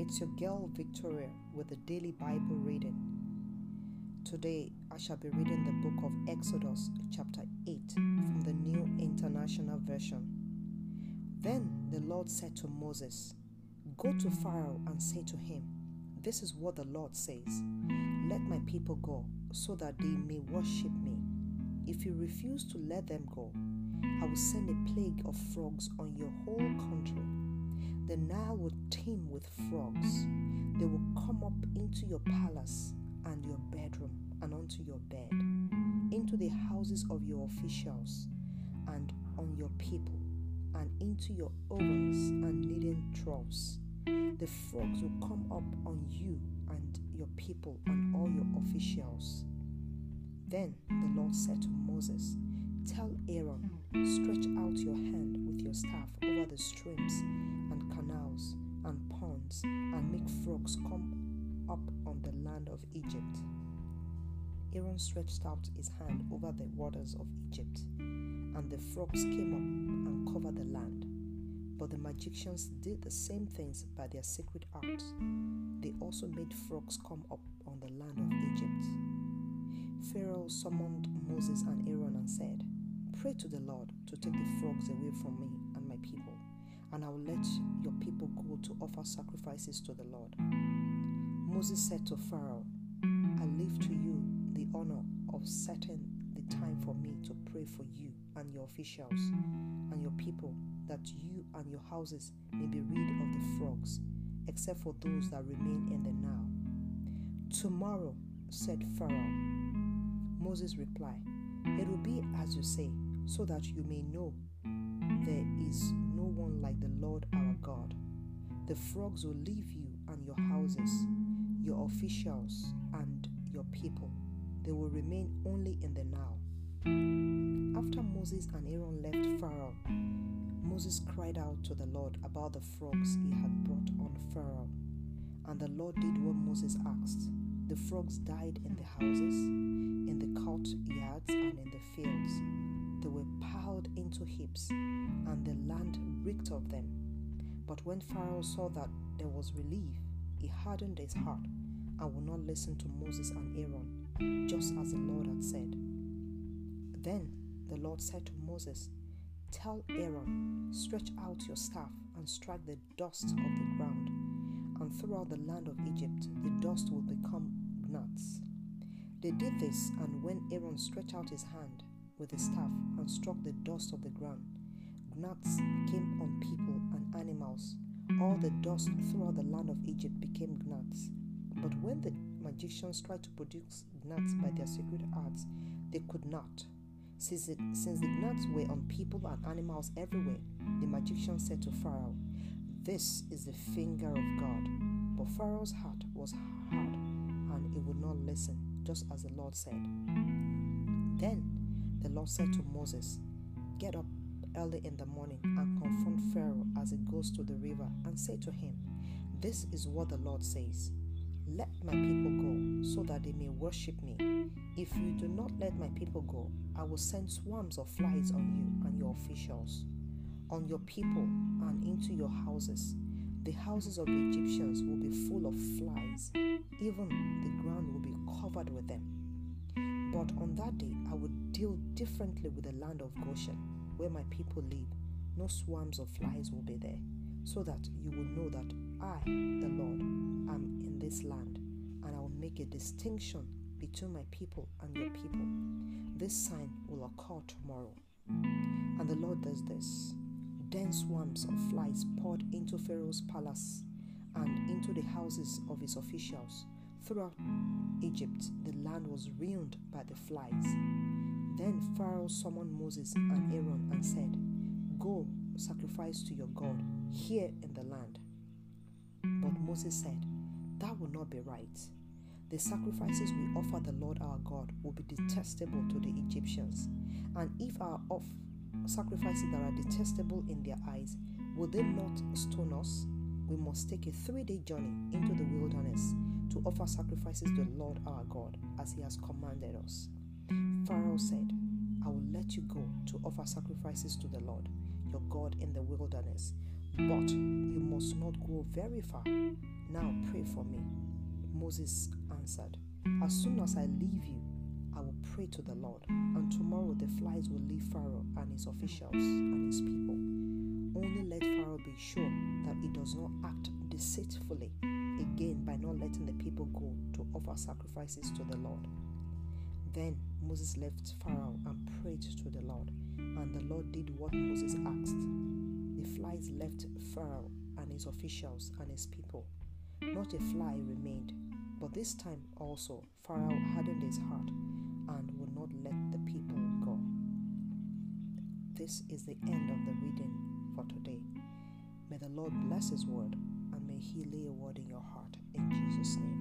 It's your girl Victoria with the daily Bible reading. Today I shall be reading the book of Exodus, chapter 8, from the New International Version. Then the Lord said to Moses, Go to Pharaoh and say to him, This is what the Lord says Let my people go, so that they may worship me. If you refuse to let them go, I will send a plague of frogs on your whole country the Nile will teem with frogs. They will come up into your palace and your bedroom and onto your bed, into the houses of your officials and on your people, and into your ovens and kneading troughs. The frogs will come up on you and your people and all your officials. Then the Lord said to Moses, Tell Aaron, stretch out your hand with your staff over the streams and canals and ponds and make frogs come up on the land of Egypt. Aaron stretched out his hand over the waters of Egypt, and the frogs came up and covered the land. But the magicians did the same things by their secret art. They also made frogs come up on the land of Egypt. Pharaoh summoned Moses and Aaron and said, Pray to the Lord to take the frogs away from me and my people and I will let your people go to offer sacrifices to the Lord. Moses said to Pharaoh, I leave to you the honor of setting the time for me to pray for you and your officials and your people, that you and your houses may be rid of the frogs, except for those that remain in the Nile. Tomorrow, said Pharaoh. Moses replied, It will be as you say, so that you may know there is no one like the Lord our God. The frogs will leave you and your houses, your officials, and your people. They will remain only in the Nile. After Moses and Aaron left Pharaoh, Moses cried out to the Lord about the frogs he had brought on Pharaoh. And the Lord did what Moses asked. The frogs died in the houses, in the courtyards, and in the fields. They were piled into heaps, and the land reeked of them. But when Pharaoh saw that there was relief, he hardened his heart and would not listen to Moses and Aaron, just as the Lord had said. Then the Lord said to Moses, Tell Aaron, stretch out your staff and strike the dust of the ground, and throughout the land of Egypt the dust will become gnats. They did this, and when Aaron stretched out his hand, with his staff and struck the dust of the ground. Gnats came on people and animals. All the dust throughout the land of Egypt became gnats. But when the magicians tried to produce gnats by their secret arts, they could not. Since, it, since the gnats were on people and animals everywhere, the magician said to Pharaoh, This is the finger of God. But Pharaoh's heart was hard, and he would not listen, just as the Lord said. Then the Lord said to Moses, Get up early in the morning and confront Pharaoh as he goes to the river and say to him, This is what the Lord says Let my people go so that they may worship me. If you do not let my people go, I will send swarms of flies on you and your officials, on your people, and into your houses. The houses of the Egyptians will be full of flies, even the ground will be covered with them. But on that day, I would deal differently with the land of Goshen, where my people live. No swarms of flies will be there, so that you will know that I, the Lord, am in this land, and I will make a distinction between my people and your people. This sign will occur tomorrow. And the Lord does this. Dense swarms of flies poured into Pharaoh's palace and into the houses of his officials Throughout Egypt, the land was ruined by the flies. Then Pharaoh summoned Moses and Aaron and said, Go sacrifice to your God here in the land. But Moses said, That will not be right. The sacrifices we offer the Lord our God will be detestable to the Egyptians. And if our off sacrifices that are detestable in their eyes, will they not stone us? We must take a three day journey into the wilderness to offer sacrifices to the Lord our God as he has commanded us. Pharaoh said, I will let you go to offer sacrifices to the Lord your God in the wilderness, but you must not go very far. Now pray for me. Moses answered, As soon as I leave you, I will pray to the Lord, and tomorrow the flies will leave Pharaoh and his officials and his people. Only let Pharaoh be sure that he does not act deceitfully again by not letting the people go to offer sacrifices to the Lord. Then Moses left Pharaoh and prayed to the Lord, and the Lord did what Moses asked. The flies left Pharaoh and his officials and his people. Not a fly remained, but this time also Pharaoh hardened his heart and would not let the people go. This is the end of the reading. The Lord bless His word and may He lay a word in your heart in Jesus' name.